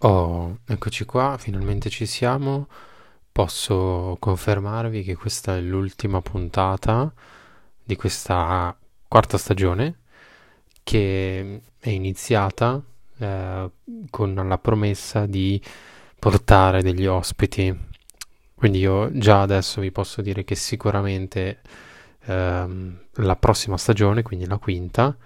Oh, eccoci qua, finalmente ci siamo. Posso confermarvi che questa è l'ultima puntata di questa quarta stagione che è iniziata eh, con la promessa di portare degli ospiti. Quindi io già adesso vi posso dire che sicuramente ehm, la prossima stagione, quindi la quinta,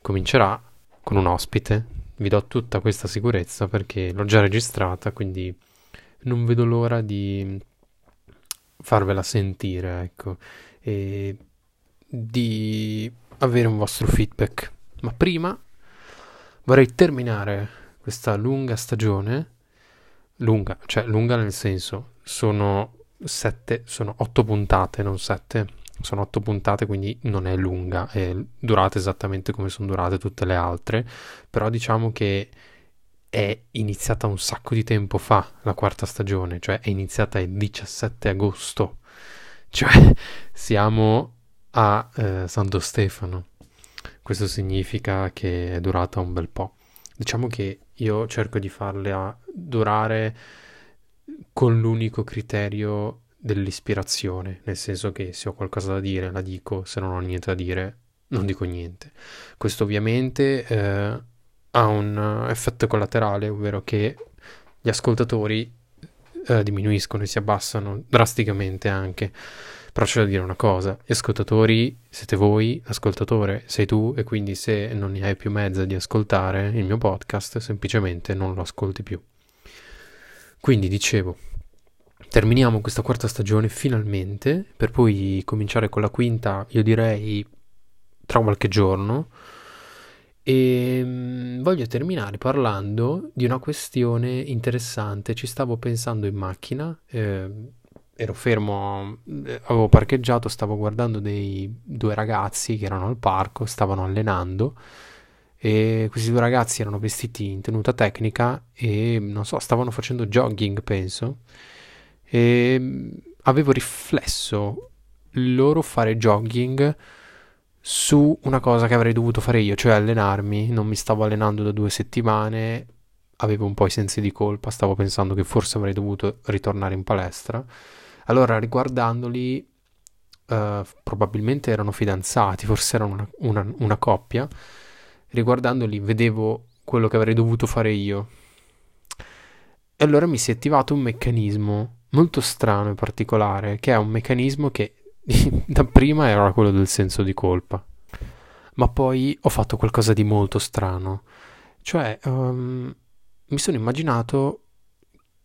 comincerà con un ospite vi do tutta questa sicurezza perché l'ho già registrata, quindi non vedo l'ora di farvela sentire, ecco, e di avere un vostro feedback. Ma prima vorrei terminare questa lunga stagione, lunga, cioè lunga nel senso, sono sette, sono otto puntate, non sette, sono otto puntate, quindi non è lunga, è durata esattamente come sono durate tutte le altre, però diciamo che è iniziata un sacco di tempo fa la quarta stagione, cioè è iniziata il 17 agosto, cioè siamo a eh, Santo Stefano. Questo significa che è durata un bel po'. Diciamo che io cerco di farla durare con l'unico criterio dell'ispirazione, nel senso che se ho qualcosa da dire la dico, se non ho niente da dire non dico niente. Questo ovviamente eh, ha un effetto collaterale, ovvero che gli ascoltatori eh, diminuiscono e si abbassano drasticamente anche. Però c'è da dire una cosa, gli ascoltatori siete voi, l'ascoltatore sei tu e quindi se non ne hai più mezzo di ascoltare il mio podcast semplicemente non lo ascolti più. Quindi dicevo, terminiamo questa quarta stagione finalmente, per poi cominciare con la quinta, io direi tra qualche giorno. E mm, voglio terminare parlando di una questione interessante. Ci stavo pensando in macchina, eh, ero fermo, eh, avevo parcheggiato, stavo guardando dei due ragazzi che erano al parco, stavano allenando e questi due ragazzi erano vestiti in tenuta tecnica e non so, stavano facendo jogging, penso e mm, avevo riflesso loro fare jogging su una cosa che avrei dovuto fare io, cioè allenarmi. Non mi stavo allenando da due settimane, avevo un po' i sensi di colpa, stavo pensando che forse avrei dovuto ritornare in palestra. Allora, riguardandoli, uh, probabilmente erano fidanzati, forse erano una, una, una coppia. Riguardandoli, vedevo quello che avrei dovuto fare io. E allora mi si è attivato un meccanismo molto strano e particolare, che è un meccanismo che da prima era quello del senso di colpa. Ma poi ho fatto qualcosa di molto strano. Cioè, um, mi sono immaginato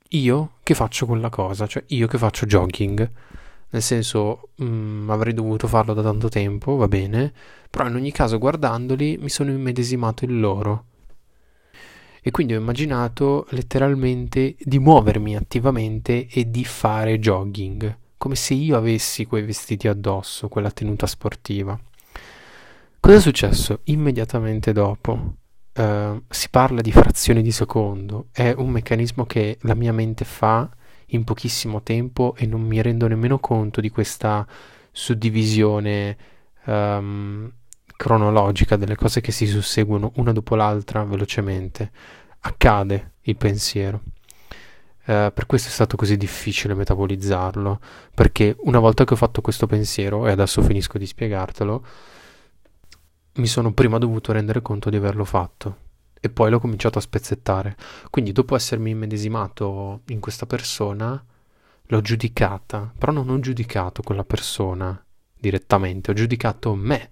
io che faccio quella cosa, cioè io che faccio jogging. Nel senso, um, avrei dovuto farlo da tanto tempo, va bene, però in ogni caso guardandoli mi sono immedesimato in loro e quindi ho immaginato letteralmente di muovermi attivamente e di fare jogging, come se io avessi quei vestiti addosso, quella tenuta sportiva. Cosa è successo? Immediatamente dopo uh, si parla di frazioni di secondo, è un meccanismo che la mia mente fa in pochissimo tempo e non mi rendo nemmeno conto di questa suddivisione um, cronologica delle cose che si susseguono una dopo l'altra velocemente. Accade il pensiero. Uh, per questo è stato così difficile metabolizzarlo, perché una volta che ho fatto questo pensiero, e adesso finisco di spiegartelo, mi sono prima dovuto rendere conto di averlo fatto e poi l'ho cominciato a spezzettare. Quindi dopo essermi immedesimato in questa persona, l'ho giudicata, però non ho giudicato quella persona direttamente, ho giudicato me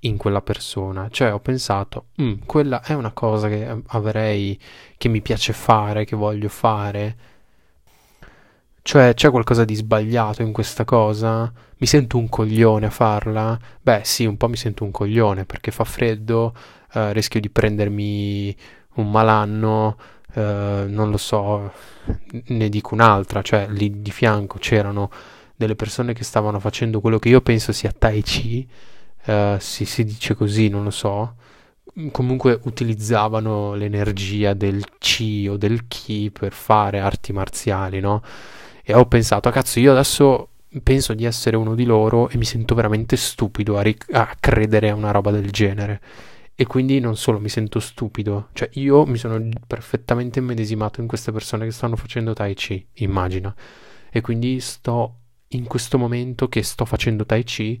in quella persona. Cioè ho pensato, mm, quella è una cosa che avrei, che mi piace fare, che voglio fare. Cioè c'è qualcosa di sbagliato in questa cosa? Mi sento un coglione a farla? Beh sì, un po' mi sento un coglione perché fa freddo, eh, rischio di prendermi un malanno, eh, non lo so, ne dico un'altra, cioè lì di fianco c'erano delle persone che stavano facendo quello che io penso sia Tai Chi uh, si, si dice così, non lo so, comunque utilizzavano l'energia del chi o del chi per fare arti marziali, no? E ho pensato, cazzo, io adesso penso di essere uno di loro e mi sento veramente stupido a, ric- a credere a una roba del genere. e quindi non solo mi sento stupido, cioè io mi sono perfettamente immedesimato in queste persone che stanno facendo Tai Chi, immagina. E quindi sto in questo momento che sto facendo Tai Chi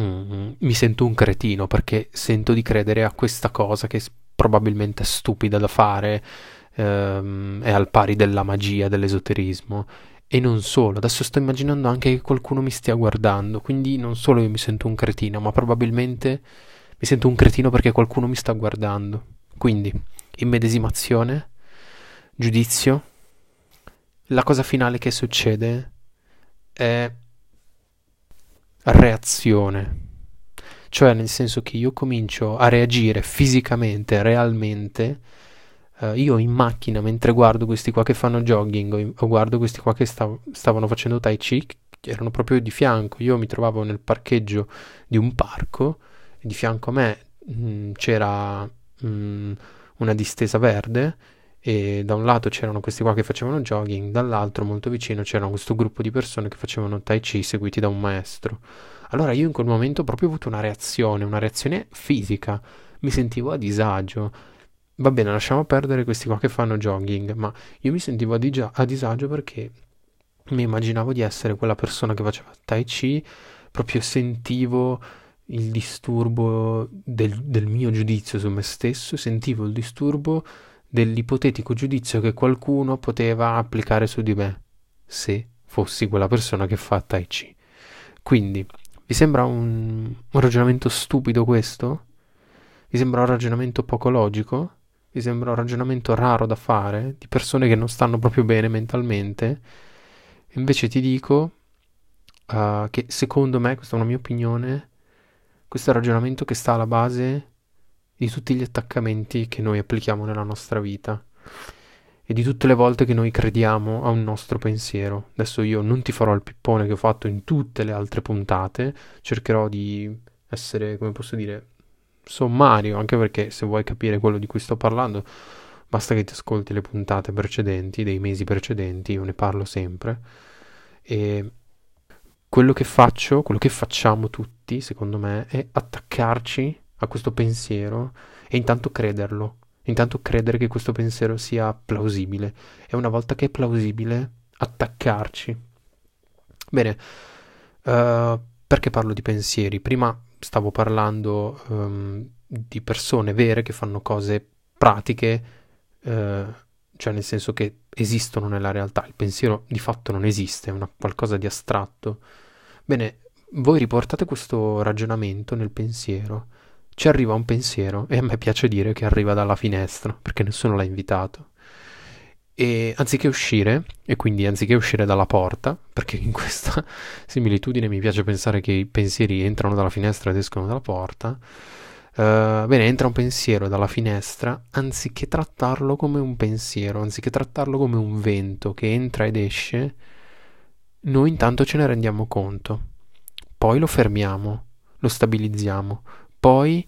mm, mi sento un cretino perché sento di credere a questa cosa che probabilmente è stupida da fare, ehm, è al pari della magia, dell'esoterismo. E non solo, adesso sto immaginando anche che qualcuno mi stia guardando, quindi non solo io mi sento un cretino, ma probabilmente mi sento un cretino perché qualcuno mi sta guardando. Quindi, immedesimazione, giudizio. La cosa finale che succede è reazione. Cioè, nel senso che io comincio a reagire fisicamente, realmente. Uh, io in macchina, mentre guardo questi qua che fanno jogging o, o guardo questi qua che stav- stavano facendo tai chi, erano proprio di fianco. Io mi trovavo nel parcheggio di un parco di fianco a me mh, mm, c'era mh, mm, una distesa verde e da un lato c'erano questi qua che facevano jogging, dall'altro molto vicino c'era questo gruppo di persone che facevano tai chi seguiti da un maestro. Allora io in quel momento ho proprio avuto una reazione, una reazione fisica, mi sentivo a disagio. Va bene, lasciamo perdere questi qua che fanno jogging, ma io mi sentivo a, digia- a disagio perché mi immaginavo di essere quella persona che faceva tai chi, proprio sentivo il disturbo del, del mio giudizio su me stesso, sentivo il disturbo dell'ipotetico giudizio che qualcuno poteva applicare su di me, se fossi quella persona che fa Tai Chi. Quindi, vi sembra un, un ragionamento stupido questo? Vi sembra un ragionamento poco logico? Vi sembra un ragionamento raro da fare, di persone che non stanno proprio bene mentalmente? Invece ti dico uh, che secondo me, questa è una mia opinione, questo è il ragionamento che sta alla base di tutti gli attaccamenti che noi applichiamo nella nostra vita e di tutte le volte che noi crediamo a un nostro pensiero. Adesso io non ti farò il pippone che ho fatto in tutte le altre puntate, cercherò di essere, come posso dire, sommario, anche perché se vuoi capire quello di cui sto parlando, basta che ti ascolti le puntate precedenti, dei mesi precedenti, io ne parlo sempre. E quello che faccio, quello che facciamo tutti, secondo me, è attaccarci a questo pensiero e intanto crederlo, intanto credere che questo pensiero sia plausibile e una volta che è plausibile attaccarci. Bene, uh, perché parlo di pensieri? Prima stavo parlando um, di persone vere che fanno cose pratiche, uh, cioè nel senso che esistono nella realtà. Il pensiero di fatto non esiste, è una, qualcosa di astratto. Bene, voi riportate questo ragionamento nel pensiero. Ci arriva un pensiero e a me piace dire che arriva dalla finestra, perché nessuno l'ha invitato. E anziché uscire, e quindi anziché uscire dalla porta, perché in questa similitudine mi piace pensare che i pensieri entrano dalla finestra ed escono dalla porta, uh, bene, entra un pensiero dalla finestra, anziché trattarlo come un pensiero, anziché trattarlo come un vento che entra ed esce, noi intanto ce ne rendiamo conto, poi lo fermiamo, lo stabilizziamo, poi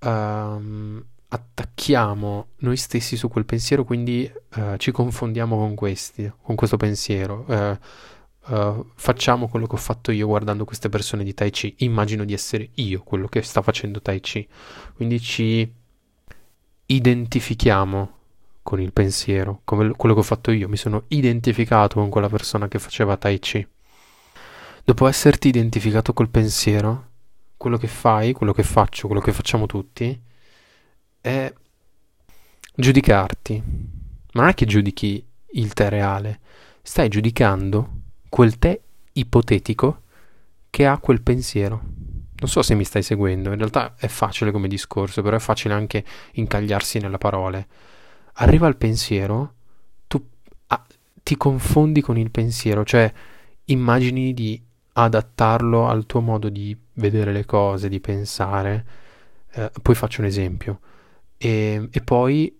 um, attacchiamo noi stessi su quel pensiero, quindi uh, ci confondiamo con questi, con questo pensiero. Uh, uh, facciamo quello che ho fatto io guardando queste persone di Tai Chi. Immagino di essere io quello che sta facendo Tai Chi. Quindi ci identifichiamo con il pensiero, come quello che ho fatto io, mi sono identificato con quella persona che faceva Tai Chi. Dopo esserti identificato col pensiero, quello che fai, quello che faccio, quello che facciamo tutti, è giudicarti. Ma non è che giudichi il te reale, stai giudicando quel te ipotetico che ha quel pensiero. Non so se mi stai seguendo, in realtà è facile come discorso, però è facile anche incagliarsi nelle parole arriva il pensiero, tu ah, ti confondi con il pensiero, cioè immagini di adattarlo al tuo modo di vedere le cose, di pensare. Eh, poi faccio un esempio. E, e poi...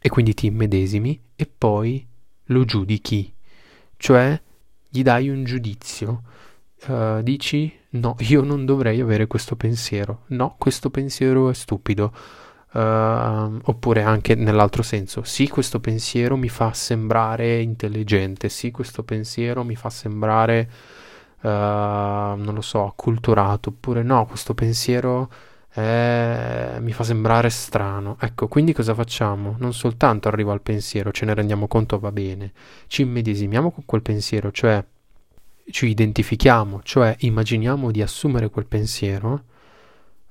E quindi ti immedesimi e poi lo giudichi, cioè gli dai un giudizio. Uh, dici no, io non dovrei avere questo pensiero. No, questo pensiero è stupido Uh, oppure anche nell'altro senso, sì, questo pensiero mi fa sembrare intelligente, sì, questo pensiero mi fa sembrare, uh, non lo so, acculturato, oppure no, questo pensiero eh, mi fa sembrare strano. Ecco, quindi cosa facciamo? Non soltanto arrivo al pensiero, ce ne rendiamo conto, va bene, ci immedesimiamo con quel pensiero, cioè ci identifichiamo, cioè immaginiamo di assumere quel pensiero,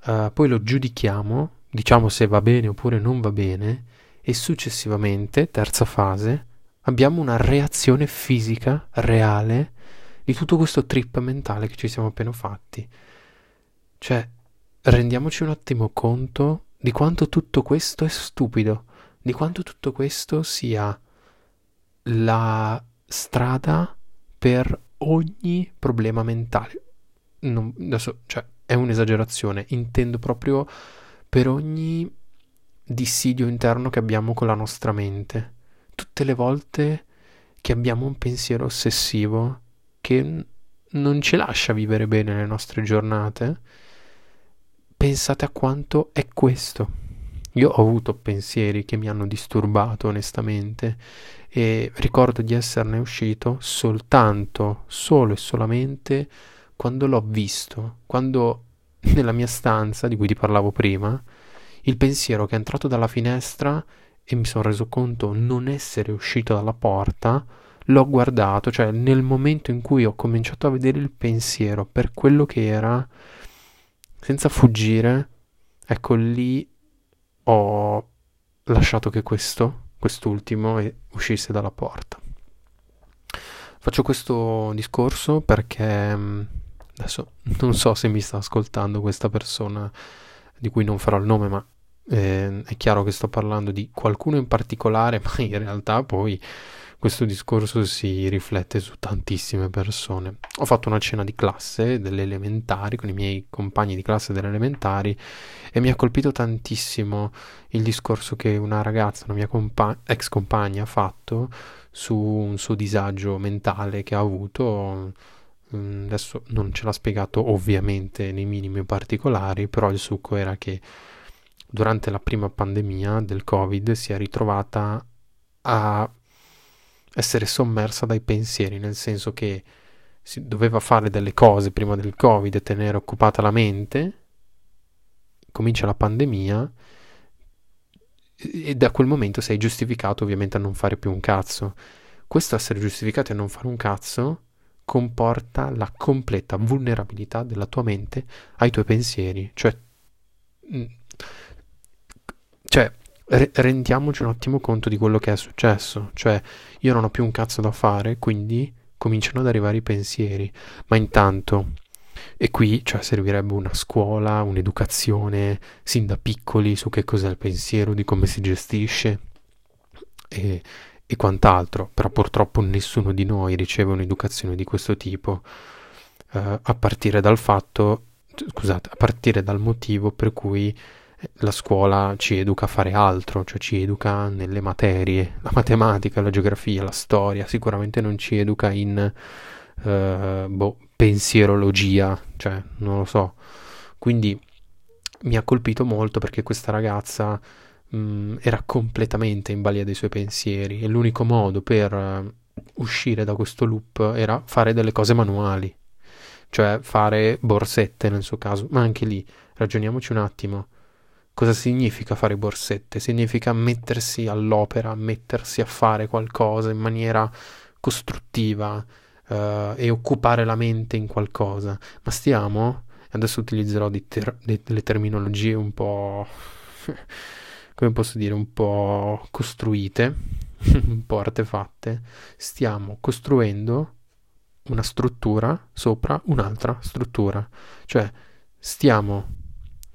eh, poi lo giudichiamo, diciamo se va bene oppure non va bene, e successivamente, terza fase, abbiamo una reazione fisica reale di tutto questo trip mentale che ci siamo appena fatti. Cioè, rendiamoci un attimo conto di quanto tutto questo è stupido, di quanto tutto questo sia la strada per ogni problema mentale. Non, adesso, cioè, è un'esagerazione, intendo proprio per ogni dissidio interno che abbiamo con la nostra mente. Tutte le volte che abbiamo un pensiero ossessivo che non ci lascia vivere bene le nostre giornate, pensate a quanto è questo. Io ho avuto pensieri che mi hanno disturbato onestamente e ricordo di esserne uscito soltanto, solo e solamente quando l'ho visto, quando nella mia stanza di cui ti parlavo prima, il pensiero che è entrato dalla finestra e mi sono reso conto non essere uscito dalla porta, l'ho guardato, cioè nel momento in cui ho cominciato a vedere il pensiero per quello che era, senza fuggire, ecco lì ho lasciato che questo, quest'ultimo, uscisse dalla porta. Faccio questo discorso perché mm, adesso non so se mi sta ascoltando questa persona di cui non farò il nome, ma eh, è chiaro che sto parlando di qualcuno in particolare, ma in realtà poi questo discorso si riflette su tantissime persone. Ho fatto una cena di classe delle elementari con i miei compagni di classe delle elementari e mi ha colpito tantissimo il discorso che una ragazza, una mia compa- ex compagna, ha fatto su un suo disagio mentale che ha avuto. Mm, adesso non ce l'ha spiegato ovviamente nei minimi particolari, però il succo era che durante la prima pandemia del Covid si è ritrovata a essere sommersa dai pensieri, nel senso che si doveva fare delle cose prima del Covid e tenere occupata la mente, comincia la pandemia e da quel momento sei giustificato ovviamente a non fare più un cazzo. Questo essere giustificati a non fare un cazzo comporta la completa vulnerabilità della tua mente ai tuoi pensieri, cioè, mm, cioè re- rendiamoci un attimo conto di quello che è successo. Cioè, io non ho più un cazzo da fare, quindi cominciano ad arrivare i pensieri. Ma intanto, e qui cioè, servirebbe una scuola, un'educazione sin da piccoli su che cos'è il pensiero, di come si gestisce e, e quant'altro. Però purtroppo nessuno di noi riceve un'educazione di questo tipo. Uh, a partire dal fatto, scusate, a partire dal motivo per cui la scuola ci educa a fare altro, cioè ci educa nelle materie, la matematica, la geografia, la storia, sicuramente non ci educa in uh, boh, pensierologia, cioè non lo so. Quindi mi ha colpito molto perché questa ragazza mh, mm, era completamente in balia dei suoi pensieri e l'unico modo per uh, uscire da questo loop era fare delle cose manuali, cioè fare borsette nel suo caso, ma anche lì ragioniamoci un attimo Cosa significa fare borsette? Significa mettersi all'opera, mettersi a fare qualcosa in maniera costruttiva uh, e occupare la mente in qualcosa. Ma stiamo, adesso utilizzerò ter- delle terminologie un po', come posso dire, un po' costruite, un po' artefatte, stiamo costruendo una struttura sopra un'altra struttura. Cioè, stiamo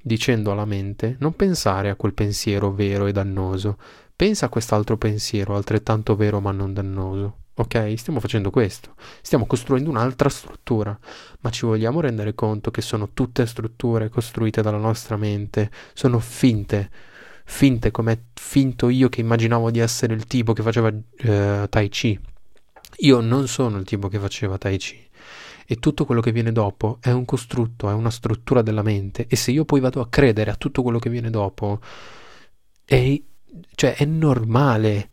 dicendo alla mente non pensare a quel pensiero vero e dannoso, pensa a quest'altro pensiero altrettanto vero ma non dannoso. Ok? Stiamo facendo questo, stiamo costruendo un'altra struttura, ma ci vogliamo rendere conto che sono tutte strutture costruite dalla nostra mente, sono finte, finte come finto io che immaginavo di essere il tipo che faceva eh, Tai Chi. Io non sono il tipo che faceva Tai Chi e tutto quello che viene dopo è un costrutto, è una struttura della mente e se io poi vado a credere a tutto quello che viene dopo, è, cioè è normale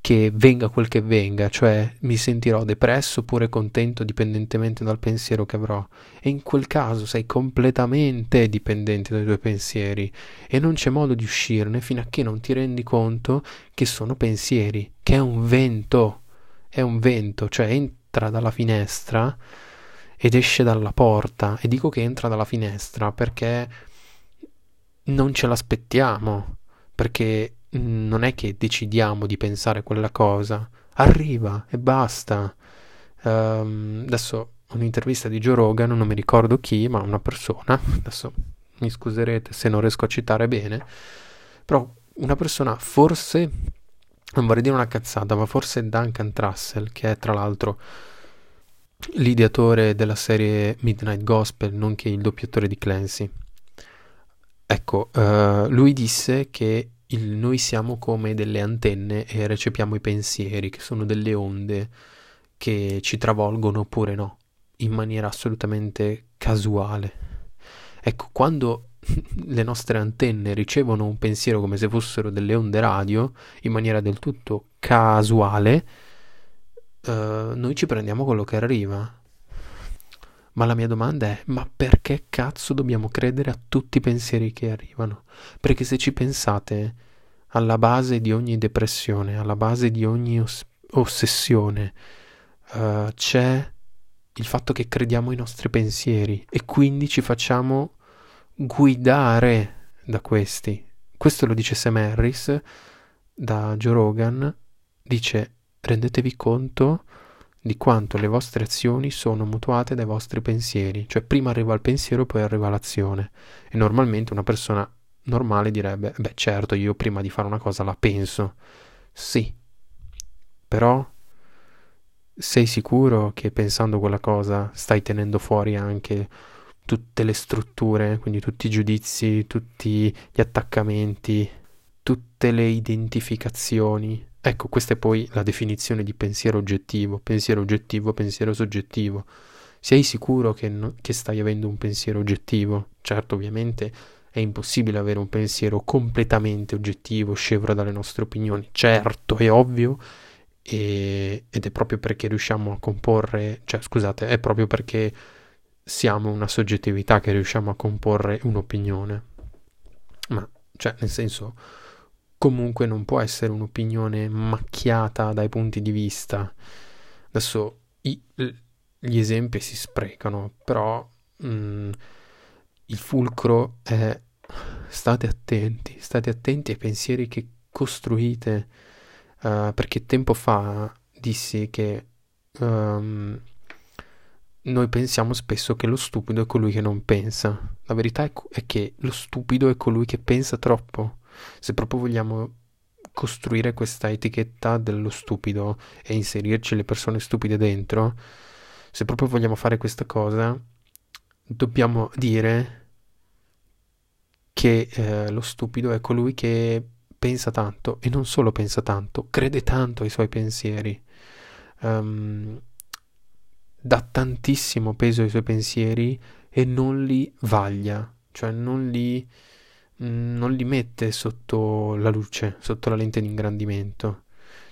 che venga quel che venga, cioè mi sentirò depresso oppure contento dipendentemente dal pensiero che avrò. E in quel caso sei completamente dipendente dai tuoi pensieri e non c'è modo di uscirne fino a che non ti rendi conto che sono pensieri, che è un vento, è un vento, cioè entra dalla finestra ed esce dalla porta. E dico che entra dalla finestra perché non ce l'aspettiamo, perché non è che decidiamo di pensare quella cosa, arriva e basta. Um, adesso un'intervista di Joe Rogan, non mi ricordo chi, ma una persona, adesso mi scuserete se non riesco a citare bene, però una persona forse, non vorrei dire una cazzata, ma forse Duncan Trussell, che è tra l'altro l'ideatore della serie Midnight Gospel, nonché il doppiatore di Clancy. Ecco, uh, lui disse che il, noi siamo come delle antenne e recepiamo i pensieri, che sono delle onde che ci travolgono oppure no, in maniera assolutamente casuale. Ecco, quando le nostre antenne ricevono un pensiero come se fossero delle onde radio, in maniera del tutto casuale, eh, noi ci prendiamo quello che arriva. Ma la mia domanda è: ma perché cazzo dobbiamo credere a tutti i pensieri che arrivano? Perché se ci pensate, alla base di ogni depressione, alla base di ogni os- ossessione, uh, c'è il fatto che crediamo ai nostri pensieri e quindi ci facciamo guidare da questi. Questo lo dice Sam Harris da Joe Rogan, dice rendetevi conto di quanto le vostre azioni sono mutuate dai vostri pensieri, cioè prima arriva il pensiero, poi arriva l'azione. E normalmente una persona normale direbbe, beh certo, io prima di fare una cosa la penso. Sì, però sei sicuro che pensando quella cosa stai tenendo fuori anche tutte le strutture, quindi tutti i giudizi, tutti gli attaccamenti, tutte le identificazioni Ecco, questa è poi la definizione di pensiero oggettivo, pensiero oggettivo, pensiero soggettivo. Sei sicuro che, no, che stai avendo un pensiero oggettivo? Certo, ovviamente è impossibile avere un pensiero completamente oggettivo, scevro dalle nostre opinioni. Certo, è ovvio, e, ed è proprio perché riusciamo a comporre, cioè scusate, è proprio perché siamo una soggettività che riusciamo a comporre un'opinione. Ma, cioè, nel senso comunque non può essere un'opinione macchiata dai punti di vista. Adesso i, gli esempi si sprecano, però mh, mm, il fulcro è state attenti, state attenti ai pensieri che costruite, uh, perché tempo fa dissi che um, noi pensiamo spesso che lo stupido è colui che non pensa. La verità è, è che lo stupido è colui che pensa troppo se proprio vogliamo costruire questa etichetta dello stupido e inserirci le persone stupide dentro, se proprio vogliamo fare questa cosa, dobbiamo dire che eh, lo stupido è colui che pensa tanto e non solo pensa tanto, crede tanto ai suoi pensieri, um, dà tantissimo peso ai suoi pensieri e non li vaglia, cioè non li non li mette sotto la luce, sotto la lente di ingrandimento.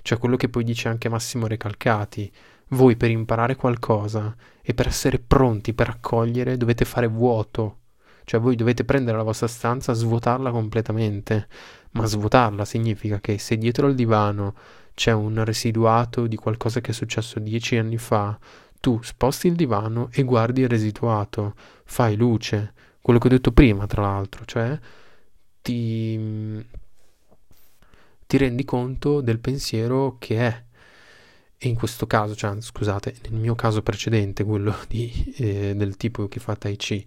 Cioè quello che poi dice anche Massimo Recalcati. Voi per imparare qualcosa e per essere pronti per accogliere dovete fare vuoto. Cioè voi dovete prendere la vostra stanza, svuotarla completamente. Ma svuotarla significa che se dietro al divano c'è un residuato di qualcosa che è successo dieci anni fa, tu sposti il divano e guardi il residuato, fai luce. Quello che ho detto prima, tra l'altro, cioè ti, ti rendi conto del pensiero che è. E in questo caso, cioè, scusate, nel mio caso precedente, quello di, eh, del tipo che fa Tai Chi,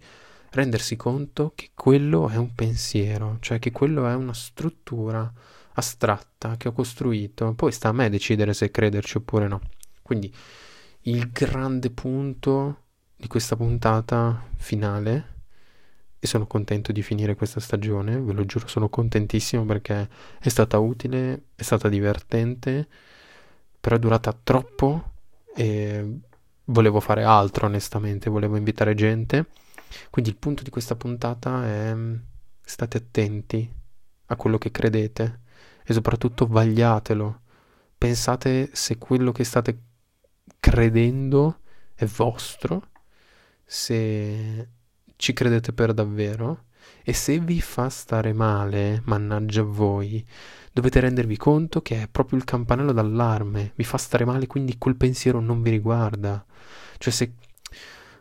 rendersi conto che quello è un pensiero, cioè che quello è una struttura astratta che ho costruito. Poi sta a me decidere se crederci oppure no. Quindi il grande punto di questa puntata finale e sono contento di finire questa stagione, ve lo giuro, sono contentissimo perché è stata utile, è stata divertente, però è durata troppo e volevo fare altro onestamente, volevo invitare gente. Quindi il punto di questa puntata è state attenti a quello che credete e soprattutto vagliatelo pensate se quello che state credendo è vostro, se ci credete per davvero e se vi fa stare male, mannaggia voi, dovete rendervi conto che è proprio il campanello d'allarme, vi fa stare male, quindi quel pensiero non vi riguarda. Cioè se...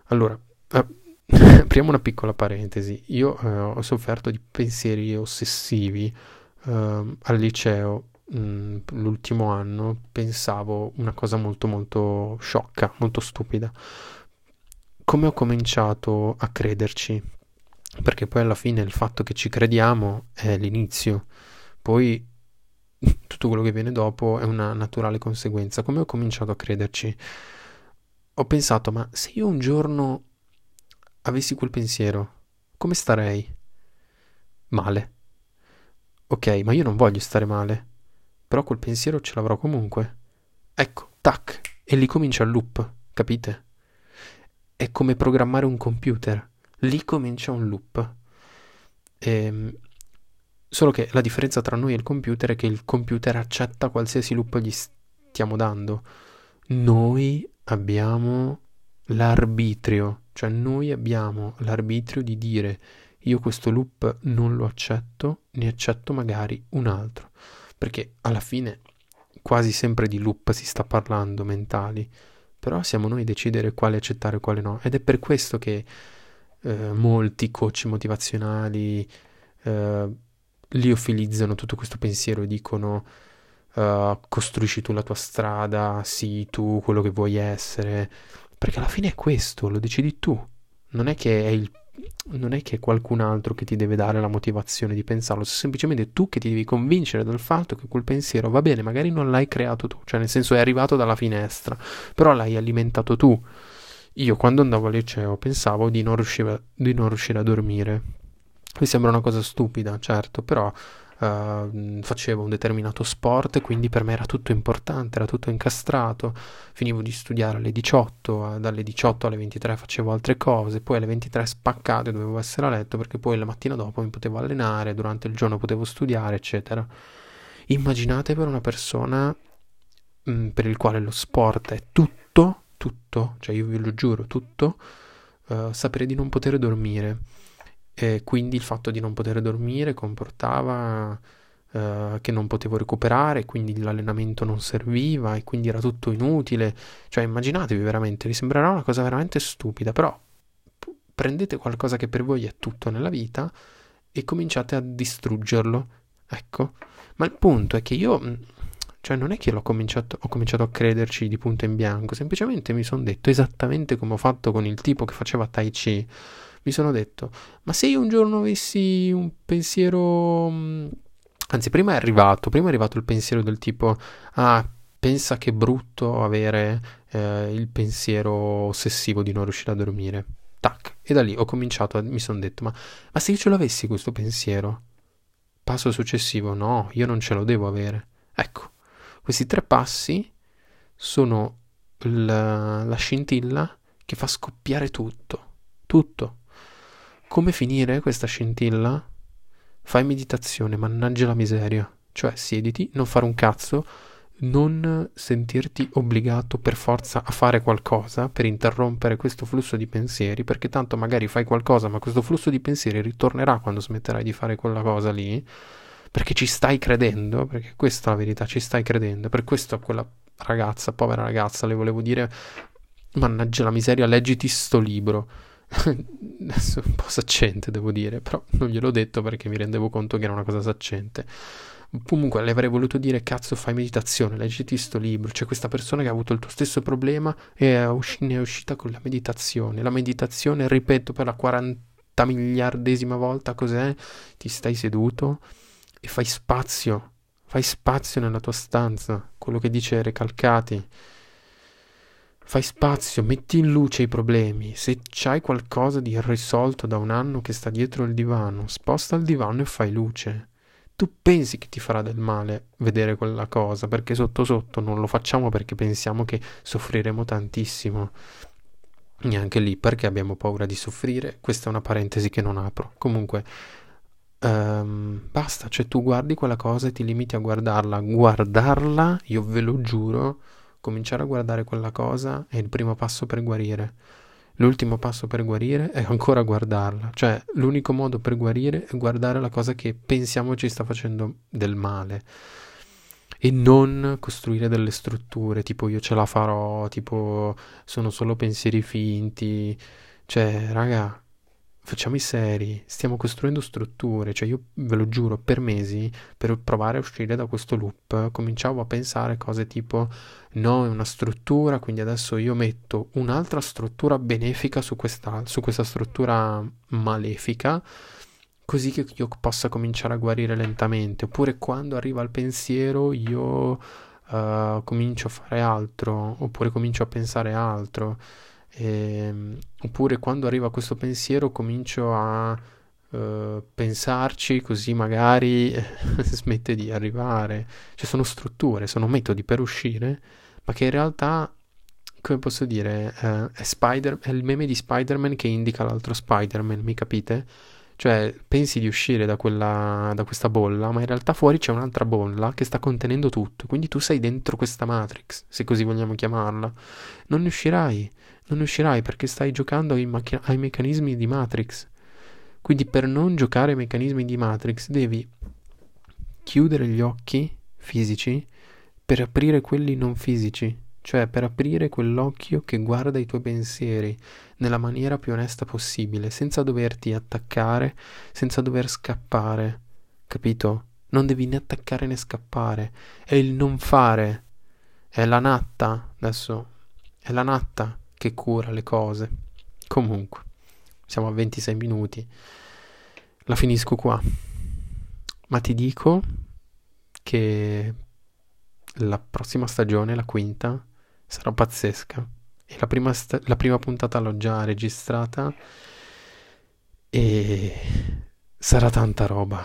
Allora, eh, apriamo una piccola parentesi. Io eh, ho sofferto di pensieri ossessivi eh, al liceo. Mm, l'ultimo anno pensavo una cosa molto molto sciocca, molto stupida. Come ho cominciato a crederci? Perché poi alla fine il fatto che ci crediamo è l'inizio, poi tutto quello che viene dopo è una naturale conseguenza. Come ho cominciato a crederci? Ho pensato, ma se io un giorno avessi quel pensiero, come starei? Male. Ok, ma io non voglio stare male. Però quel pensiero ce l'avrò comunque. Ecco, tac, e lì comincia il loop, capite? È come programmare un computer. Lì comincia un loop. E, ehm, solo che la differenza tra noi e il computer è che il computer accetta qualsiasi loop gli stiamo dando. Noi abbiamo l'arbitrio, cioè noi abbiamo l'arbitrio di dire io questo loop non lo accetto, ne accetto magari un altro, perché alla fine quasi sempre di loop si sta parlando mentali, però siamo noi a decidere quale accettare e quale no, ed è per questo che eh, molti coach motivazionali eh, liofilizzano tutto questo pensiero e dicono uh, costruisci tu la tua strada, sii tu quello che vuoi essere, perché alla fine è questo, lo decidi tu. Non è che è, il, non è che è qualcun altro che ti deve dare la motivazione di pensarlo, sei semplicemente tu che ti devi convincere del fatto che quel pensiero va bene, magari non l'hai creato tu, cioè nel senso è arrivato dalla finestra, però l'hai alimentato tu. Io quando andavo al liceo pensavo di non riuscire, di non riuscire a dormire. Mi sembra una cosa stupida, certo, però Uh, facevo un determinato sport, quindi per me era tutto importante, era tutto incastrato. Finivo di studiare alle 18, dalle 18 alle 23 facevo altre cose, poi alle 23 spaccate dovevo essere a letto perché poi la mattina dopo mi potevo allenare, durante il giorno potevo studiare, eccetera. Immaginate per una persona mh, mm, per il quale lo sport è tutto, tutto, cioè io ve lo giuro, tutto, uh, sapere di non poter dormire e quindi il fatto di non poter dormire comportava uh, che non potevo recuperare, quindi l'allenamento non serviva e quindi era tutto inutile. Cioè, immaginatevi veramente, vi sembrerà una cosa veramente stupida, però prendete qualcosa che per voi è tutto nella vita e cominciate a distruggerlo. Ecco. Ma il punto è che io cioè non è che l'ho cominciato, ho cominciato a crederci di punto in bianco, semplicemente mi sono detto esattamente come ho fatto con il tipo che faceva Tai Chi mi sono detto, ma se io un giorno avessi un pensiero... Mm, anzi, prima è arrivato, prima è arrivato il pensiero del tipo, ah, pensa che brutto avere eh, il pensiero ossessivo di non riuscire a dormire. Tac. E da lì ho cominciato, a, mi sono detto, ma, ma se io ce l'avessi questo pensiero? Passo successivo, no, io non ce lo devo avere. Ecco, questi tre passi sono la, la scintilla che fa scoppiare tutto. Tutto. Come finire questa scintilla? Fai meditazione, mannaggia la miseria. Cioè, siediti, non fare un cazzo, non sentirti obbligato per forza a fare qualcosa per interrompere questo flusso di pensieri, perché tanto magari fai qualcosa, ma questo flusso di pensieri ritornerà quando smetterai di fare quella cosa lì, perché ci stai credendo, perché questa è la verità, ci stai credendo. Per questo a quella ragazza, povera ragazza, le volevo dire, mannaggia la miseria, leggiti sto libro Adesso un po' saccente, devo dire, però non gliel'ho detto perché mi rendevo conto che era una cosa saccente. Comunque le avrei voluto dire, cazzo, fai meditazione, leggiti sto libro. C'è questa persona che ha avuto il tuo stesso problema e usci- ne è uscita con la meditazione. La meditazione, ripeto per la 40 miliardesima volta, cos'è? Ti stai seduto e fai spazio. Fai spazio nella tua stanza, quello che dice Recalcati Fai spazio, metti in luce i problemi. Se c'hai qualcosa di irrisolto da un anno che sta dietro il divano, sposta il divano e fai luce. Tu pensi che ti farà del male vedere quella cosa, perché sotto sotto non lo facciamo perché pensiamo che soffriremo tantissimo. Neanche lì perché abbiamo paura di soffrire. Questa è una parentesi che non apro. Comunque, ehm, basta, cioè tu guardi quella cosa e ti limiti a guardarla. Guardarla, io ve lo giuro, cominciare a guardare quella cosa è il primo passo per guarire. L'ultimo passo per guarire è ancora guardarla, cioè l'unico modo per guarire è guardare la cosa che pensiamo ci sta facendo del male. E non costruire delle strutture tipo io ce la farò, tipo sono solo pensieri finti, cioè raga, facciamo i seri, stiamo costruendo strutture, cioè io ve lo giuro, per mesi, per provare a uscire da questo loop, cominciavo a pensare cose tipo no, è una struttura, quindi adesso io metto un'altra struttura benefica su questa, su questa struttura malefica, così che io possa cominciare a guarire lentamente, oppure quando arriva il pensiero io uh, comincio a fare altro, oppure comincio a pensare altro. Ehm, oppure quando arriva questo pensiero comincio a uh, pensarci così magari smette di arrivare. Cioè sono strutture, sono metodi per uscire, ma che in realtà, come posso dire, uh, è, è il meme di Spider-Man che indica l'altro Spider-Man, mi capite? Cioè, pensi di uscire da, quella, da questa bolla, ma in realtà fuori c'è un'altra bolla che sta contenendo tutto. Quindi tu sei dentro questa Matrix, se così vogliamo chiamarla. Non ne uscirai non uscirai perché stai giocando ai, macch- ai meccanismi di Matrix. Quindi per non giocare ai meccanismi di Matrix devi chiudere gli occhi fisici per aprire quelli non fisici, cioè per aprire quell'occhio che guarda i tuoi pensieri nella maniera più onesta possibile, senza doverti attaccare, senza dover scappare, capito? Non devi né attaccare né scappare, è il non fare, è la natta, adesso, è la natta che cura le cose. Comunque, siamo a 26 minuti. La finisco qua. Ma ti dico che la prossima stagione, la quinta, sarà pazzesca. E la prima, sta- la prima puntata l'ho già registrata e sarà tanta roba.